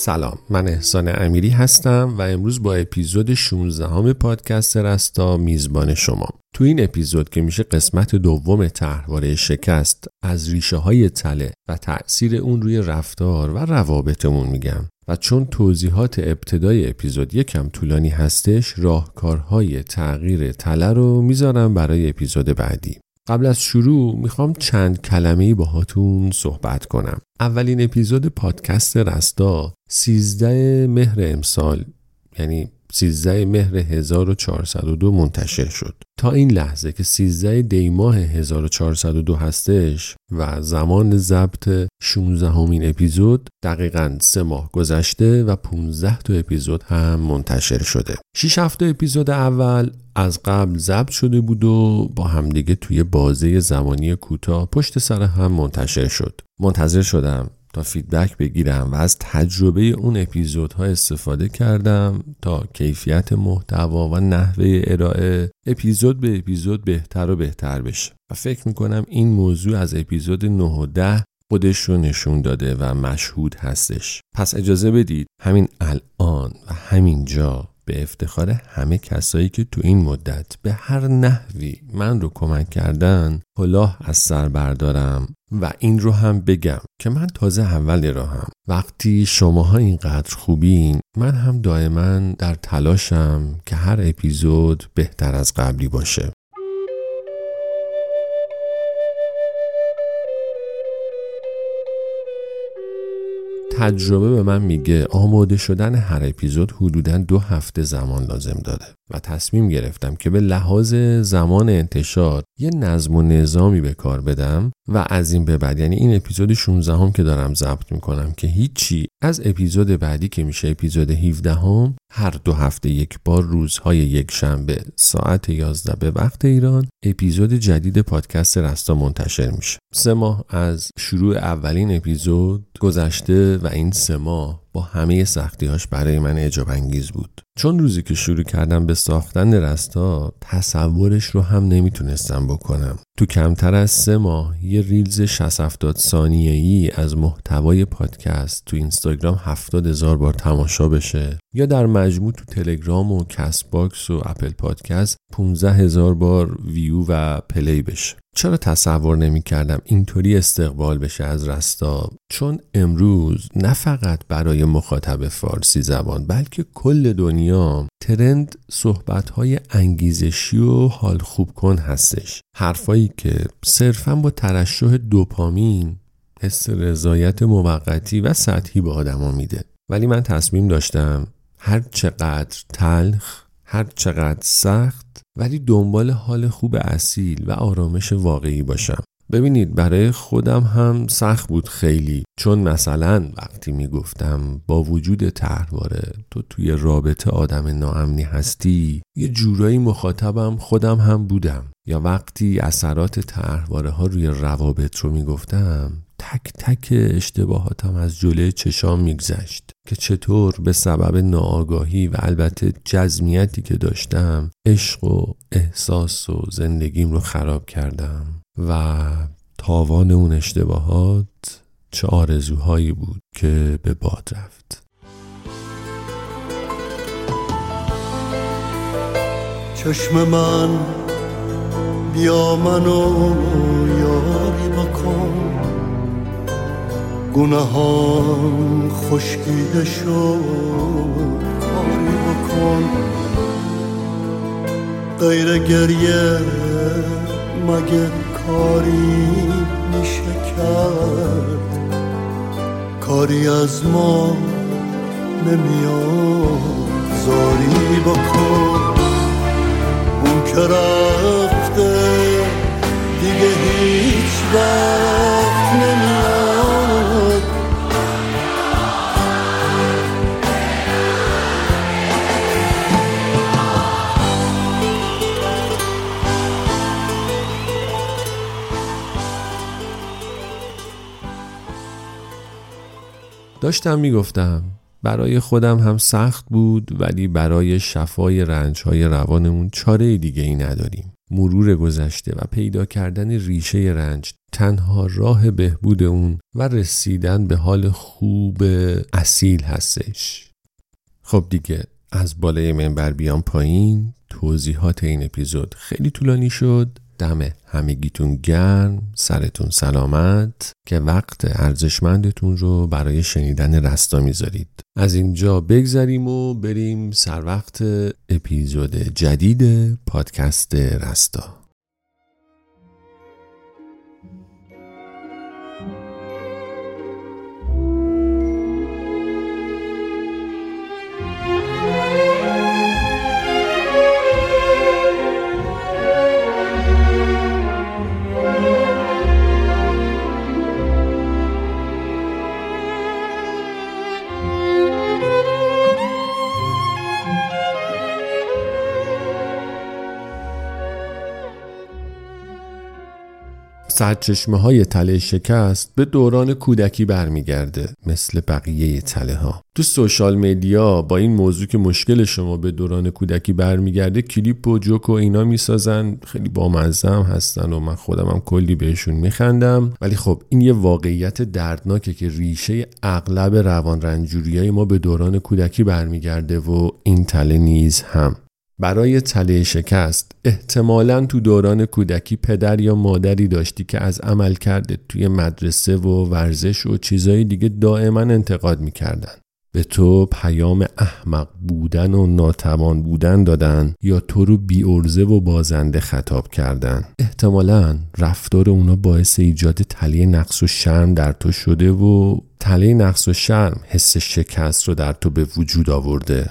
سلام. من احسان امیری هستم و امروز با اپیزود 16 همه پادکست رستا میزبان شما. تو این اپیزود که میشه قسمت دوم طرحواره شکست از ریشه های تله و تأثیر اون روی رفتار و روابطمون میگم. و چون توضیحات ابتدای اپیزود یکم طولانی هستش راهکارهای تغییر تله رو می‌ذارم برای اپیزود بعدی. قبل از شروع می‌خوام چند کلمه باهاتون صحبت کنم. اولین اپیزود پادکست رستا 13 مهر امسال یعنی 13 مهر 1402 منتشر شد. تا این لحظه که 13 دی ماه 1402 هستش و زمان ضبط 16 همین اپیزود دقیقا سه ماه گذشته و 15 تا اپیزود هم منتشر شده. 6 هفته اپیزود اول از قبل ضبط شده بود و با همدیگه توی بازه زمانی کوتاه پشت سر هم منتشر شد. منتظر شدم تا فیدبک بگیرم و از تجربه اون اپیزودها استفاده کردم تا کیفیت محتوا و نحوه ارائه اپیزود به اپیزود بهتر و بهتر بشه. و فکر می‌کنم این موضوع از اپیزود 9 و 10 خودش رو نشون داده و مشهود هستش. پس اجازه بدید همین الان و همین جا به افتخار همه کسایی که تو این مدت به هر نحوی من رو کمک کردن کلاه از سر بردارم. و این رو هم بگم که من تازه اول راهم. وقتی شماها اینقدر خوبین من هم دائما در تلاشم که هر اپیزود بهتر از قبلی باشه. تجربه به من میگه آماده شدن هر اپیزود حدودا دو هفته زمان لازم داره. و تصمیم گرفتم که به لحاظ زمان انتشار یه نظم و نظامی به کار بدم و از این به بعد یعنی این اپیزود 16 هم که دارم ضبط می‌کنم که هیچی از اپیزود بعدی که میشه اپیزود 17 هم هر دو هفته یک بار روزهای یک شنبه ساعت 11 به وقت ایران اپیزود جدید پادکست رستا منتشر میشه. سه ماه از شروع اولین اپیزود گذشته و این سه ماه با همه سختیهاش برای من اجاب انگیز بود. چون روزی که شروع کردم به ساختن رستا تصورش رو هم نمی‌تونستم بکنم. تو کمتر از سه ماه یه reels 60 70 ثانیه ای از محتوای پادکست تو اینستاگرام 70 هزار بار تماشا بشه یا در مجموع تو تلگرام و Castbox و Apple Podcast 15 هزار بار view و play بشه. چرا تصور نمی کردم اینطوری استقبال بشه از رستا؟ چون امروز نه فقط برای مخاطب فارسی زبان بلکه کل دنیا trend صحبت های انگیزشی و حال خوب کن هستش. حرفایی که صرفا با ترشح دوپامین حس رضایت موقتی و سطحی به آدما میده. ولی من تصمیم داشتم هر چقدر تلخ هر چقدر سخت ولی دنبال حال خوب اصیل و آرامش واقعی باشم. ببینید برای خودم هم سخت بود خیلی. چون مثلا وقتی می‌گفتم با وجود طرحواره تو توی رابطه آدم ناامنی هستی یه جورایی مخاطبم خودم هم بودم. یا وقتی اثرات طرحواره ها روی روابط رو می‌گفتم تک تک اشتباهاتم از جلوی چشام میگذشت. که چطور به سبب ناآگاهی و البته جزمیتی که داشتم عشق و احساس و زندگیم رو خراب کردم. و تاوان اون اشتباهات چه آرزوهایی بود که به باد رفت. چشم من بیا منو یاری بکن. گناهان خشکیده شد کاری بکن. غیر گریه مگه کاری میشه کرد. کاری از ما نمیاد. زاری بکن. اون که داشتم می‌گفتم برای خودم هم سخت بود ولی برای شفای رنج های روانمون چاره دیگه ای نداریم. مرور گذشته و پیدا کردن ریشه رنج تنها راه بهبود اون و رسیدن به حال خوب اصیل هستش. خب دیگه از بالای منبر بیام پایین. توضیحات این اپیزود خیلی طولانی شد. دم همگیتون گرم سرتون سلامت که وقت ارزشمندتون رو برای شنیدن رستا می‌ذارید. از اینجا بگذریم و بریم سر وقت اپیزود جدید پادکست رستا. سرچشمه های تله شکست به دوران کودکی برمیگرده مثل بقیه تله ها تو سوشال میدیا با این موضوع که مشکل شما به دوران کودکی برمیگرده کلیپ و جوک و اینا می‌سازن. خیلی بامزه هم هستن و من خودم هم کلی بهشون میخندم. ولی خب این یه واقعیت دردناکه که ریشه اغلب روان رنجوری های ما به دوران کودکی برمیگرده و این تله نیز هم. برای تله شکست. احتمالا تو دوران کودکی پدر یا مادری داشتی که از عمل کرده توی مدرسه و ورزش و چیزهای دیگه دائما انتقاد می‌کردن. به تو پیام احمق بودن و ناتوان بودن دادن یا تو رو بیورزه و بازنده خطاب کردن. احتمالا رفتار اونا باعث ایجاد تله نقص و شرم در تو شده و تله نقص و شرم حس شکست رو در تو به وجود آورده.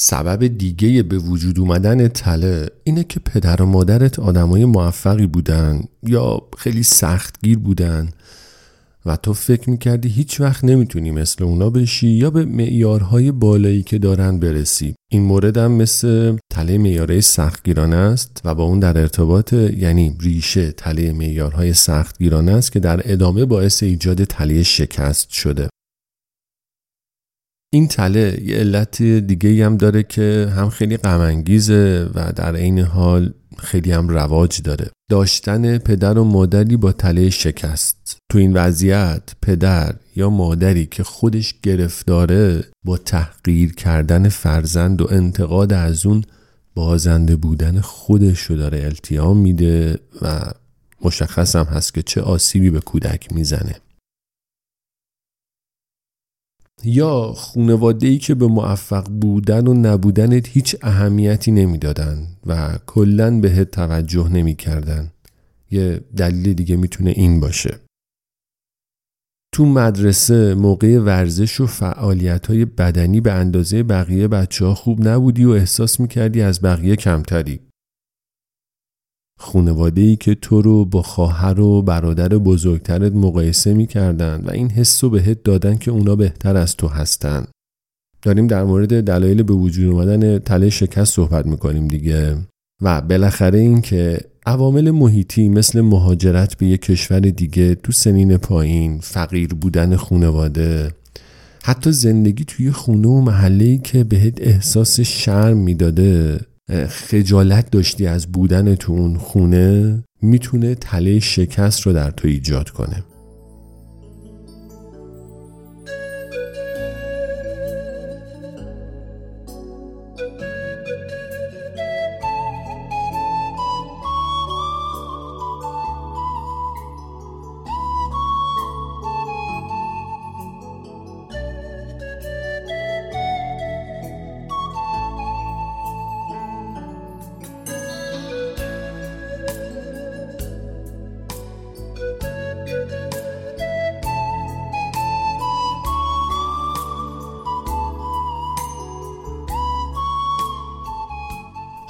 سبب دیگه به وجود اومدن تله اینه که پدر و مادرت آدمای موفقی بودن یا خیلی سختگیر بودن و تو فکر می‌کردی هیچ وقت نمی‌تونی مثل اونا بشی یا به معیارهای بالایی که دارن برسی. این مورد هم مثل تله معیارهای سختگیرانه است و با اون در ارتباط یعنی ریشه تله معیارهای سختگیرانه است که در ادامه باعث ایجاد تله شکست شده. این تله یه علت دیگه هم داره که هم خیلی غمانگیزه و در عین حال خیلی هم رواج داره. داشتن پدر و مادری با تله شکست. تو این وضعیت پدر یا مادری که خودش گرفتاره با تحقیر کردن فرزند و انتقاد از اون بازنده بودن خودش رو داره التیام میده و مشخص هم هست که چه آسیبی به کودک می‌زنه. یا خونواده ای که به موفق بودن و نبودنت هیچ اهمیتی نمی‌دادن و کلا بهت توجه نمی‌کردن. یه دلیل دیگه می‌تونه این باشه. تو مدرسه موقع ورزش و فعالیت های بدنی به اندازه بقیه بچه ها خوب نبودی و احساس می‌کردی از بقیه کمتری. خونواده ای که تو رو با خواهر و برادر بزرگترت مقایسه می‌کردن و این حس رو بهت دادن که اونا بهتر از تو هستن. داریم در مورد دلایل به وجود اومدن تله شکست صحبت می‌کنیم دیگه. و بالاخره این که عوامل محیطی مثل مهاجرت به یک کشور دیگه تو سنین پایین فقیر بودن خونواده حتی زندگی توی خونه و محله که بهت احساس شرم می‌داده خجالت داشتی از بودن تو اون خونه می‌تونه تله شکست رو در تو ایجاد کنه.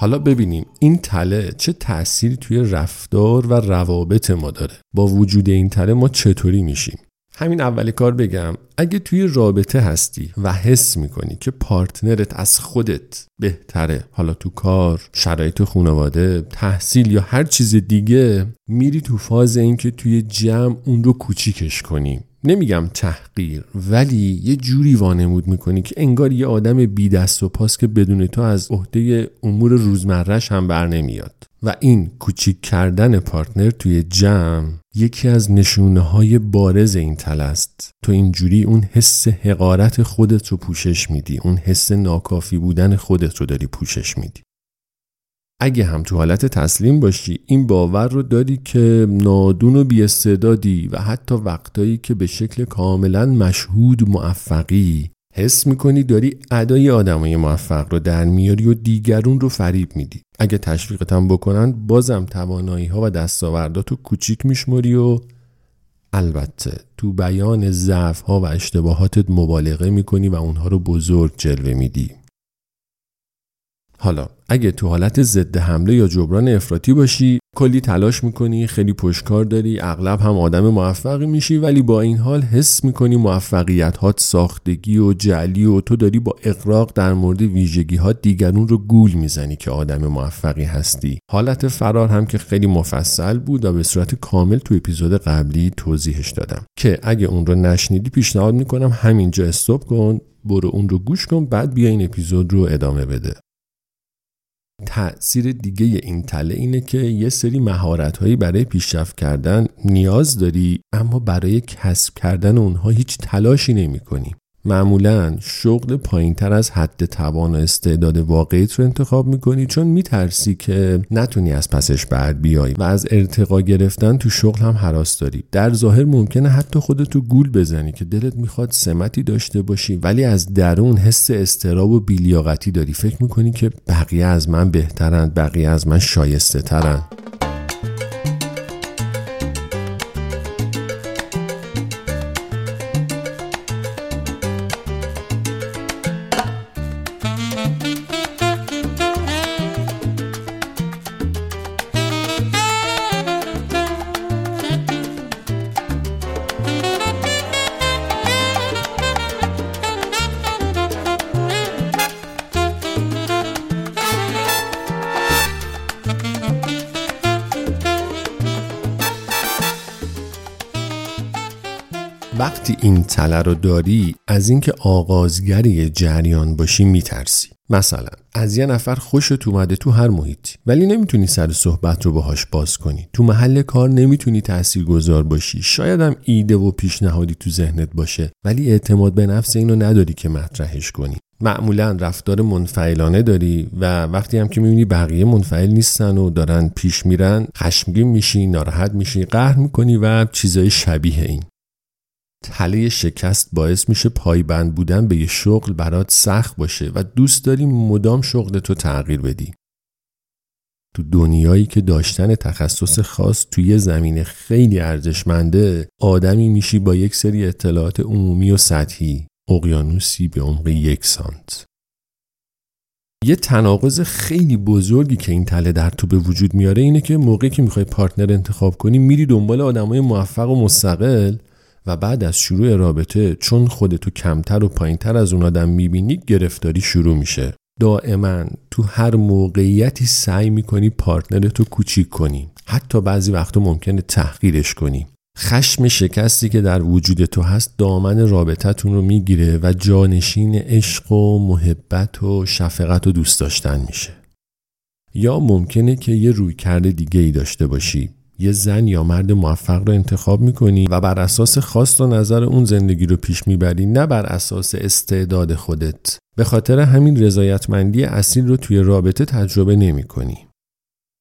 حالا ببینیم این تله چه تأثیری توی رفتار و روابط ما داره. با وجود این تله ما چطوری میشیم؟ همین اول کار بگم اگه توی رابطه هستی و حس می‌کنی که پارتنرت از خودت بهتره حالا تو کار شرایط خانواده تحصیل یا هر چیز دیگه میری تو فاز اینکه توی جمع اون رو کوچیکش کنی. نمیگم تحقیر ولی یه جوری وانمود می‌کنی که انگار یه آدم بی دست و پاس که بدون تو از عهده امور روزمرهش هم بر نمیاد. و این کوچیک کردن پارتنر توی جمع یکی از نشونه های بارز این تل است. تو اینجوری اون حس حقارت خودت رو پوشش میدی اون حس ناکافی بودن خودت رو داری پوشش میدی. اگه هم تو حالت تسلیم باشی این باور رو داری که نادون و بیاستعدادی و حتی وقتایی که به شکل کاملا مشهود موفقی حس می‌کنی داری ادای آدمای موفق رو در میاری و دیگرون رو فریب میدی. اگه تشویقتم بکنن بازم توانایی ها و دستاورداتو کوچیک میشمری و البته تو بیان ضعف ها و اشتباهاتت مبالغه می‌کنی و اونها رو بزرگ جلوه میدی. حالا اگه تو حالت ضد حمله یا جبران افراطی باشی کلی تلاش می‌کنی خیلی پشکار داری اغلب هم آدم موفقی میشی ولی با این حال حس می‌کنی موفقیت هات ساختگی و جعلی و تو داری با اقراق در مورد ویژگی ها دیگرون رو گول می‌زنی که آدم موفقی هستی. حالت فرار هم که خیلی مفصل بود و به صورت کامل تو اپیزود قبلی توضیحش دادم. که اگه اون رو نشنیدی پیشنهاد می‌کنم همینجا استوب کن برو اون رو گوش کن بعد بیا این اپیزود رو ادامه بده. تأثیر دیگه این تله اینه که یه سری مهارت هایی برای پیشرفت کردن نیاز داری اما برای کسب کردن اونها هیچ تلاشی نمی کنی. معمولا شغل پایین تر از حد توان و استعداد واقعیت رو انتخاب می‌کنی چون میترسی که نتونی از پسش بعد بیای و از ارتقا گرفتن تو شغل هم حراس داری. در ظاهر ممکنه حتی خودتو گول بزنی که دلت می‌خواد سمتی داشته باشی ولی از درون حس استراب و بیلیاقتی داری. فکر می‌کنی که بقیه از من بهترند بقیه از من شایسته ترند وقتی این تله رو داری از اینکه آغازگری جریان باشی میترسی. مثلا از یه نفر خوشت اومده تو هر محیطی ولی نمی‌تونی سر صحبت رو باهاش باز کنی. تو محل کار نمی‌تونی تأثیر گذار باشی. شاید هم ایده و پیشنهادی تو ذهنت باشه ولی اعتماد به نفس اینو نداری که مطرحش کنی. معمولا رفتار منفعلانه داری و وقتی هم که می‌بینی بقیه منفعل نیستن و دارن پیش میرن خشمگین میشی ناراحت میشی قهر می‌کنی و چیزای شبیه این. تله شکست باعث میشه پایبند بودن به یه شغل برات سخت باشه و دوست داری مدام شغل تو تغییر بدی. تو دنیایی که داشتن تخصص خاص توی زمین خیلی ارزشمنده آدمی میشی با یک سری اطلاعات عمومی و سطحی اقیانوسی به عمق یک سانت یه تناقض خیلی بزرگی که این تله در تو به وجود میاره اینه که موقعی که می‌خوای پارتنر انتخاب کنی میری دنبال آدمای موفق و مستقل و بعد از شروع رابطه چون خودتو کمتر و پایینتر از اون آدم می‌بینی گرفتاری شروع میشه. دائما تو هر موقعیتی سعی می‌کنی پارتنرتو کوچیک کنی. حتی بعضی وقتا ممکنه تحقیرش کنی. خشم شکستی که در وجود تو هست دامن رابطتون رو می‌گیره و جانشین عشق و محبت و شفقت و دوست داشتن میشه. یا ممکنه که یه روی کرده دیگه ای داشته باشی. یه زن یا مرد موفق رو انتخاب می‌کنی و بر اساس خواست و نظر اون زندگی رو پیش می‌بری نه بر اساس استعداد خودت به خاطر همین رضایتمندی اصیل رو توی رابطه تجربه نمی کنی.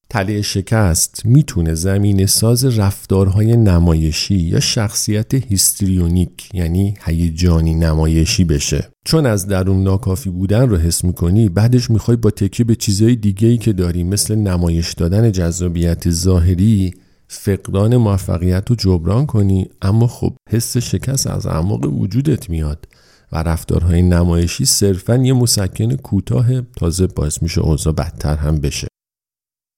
تله شکست می‌تونه زمین ساز رفتارهای نمایشی یا شخصیت هیستریونیک یعنی هیجانی نمایشی بشه چون از درون ناکافی بودن رو حس می‌کنی بعدش می‌خوای با تکیه به چیزهای دیگه ای که داری مثل نمایش دادن جذابیت ظاهری فقدان موفقیت رو جبران کنی اما خب حس شکست از اعماق وجودت میاد و رفتارهای نمایشی صرفا یه مسکن کوتاه تازه باعث میشه اوضاع بدتر هم بشه.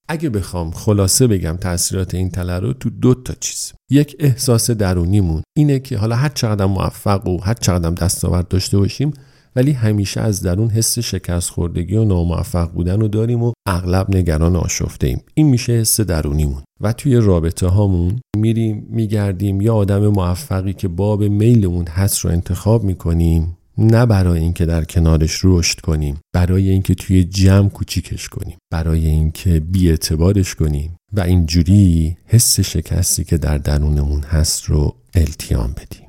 اگه بخوام خلاصه بگم تاثیرات این تله رو تو دو تا چیز. یک احساس درونیمون اینه که حالا هر چقدر موفق و هر چقدر دستاورد داشته باشیم ولی همیشه از درون حس شکست خوردگی و ناموفق بودن رو داریم و اغلب نگران آشفته ایم. این میشه حس درونیمون. و توی رابطه هامون میریم میگردیم یا آدم موفقی که باب میلمون هست رو انتخاب می‌کنیم نه برای اینکه در کنارش رشد کنیم برای اینکه توی جمع کوچیکش کنیم برای اینکه بیاعتبارش کنیم و اینجوری حس شکستی که در درونمون هست رو التیام بدیم.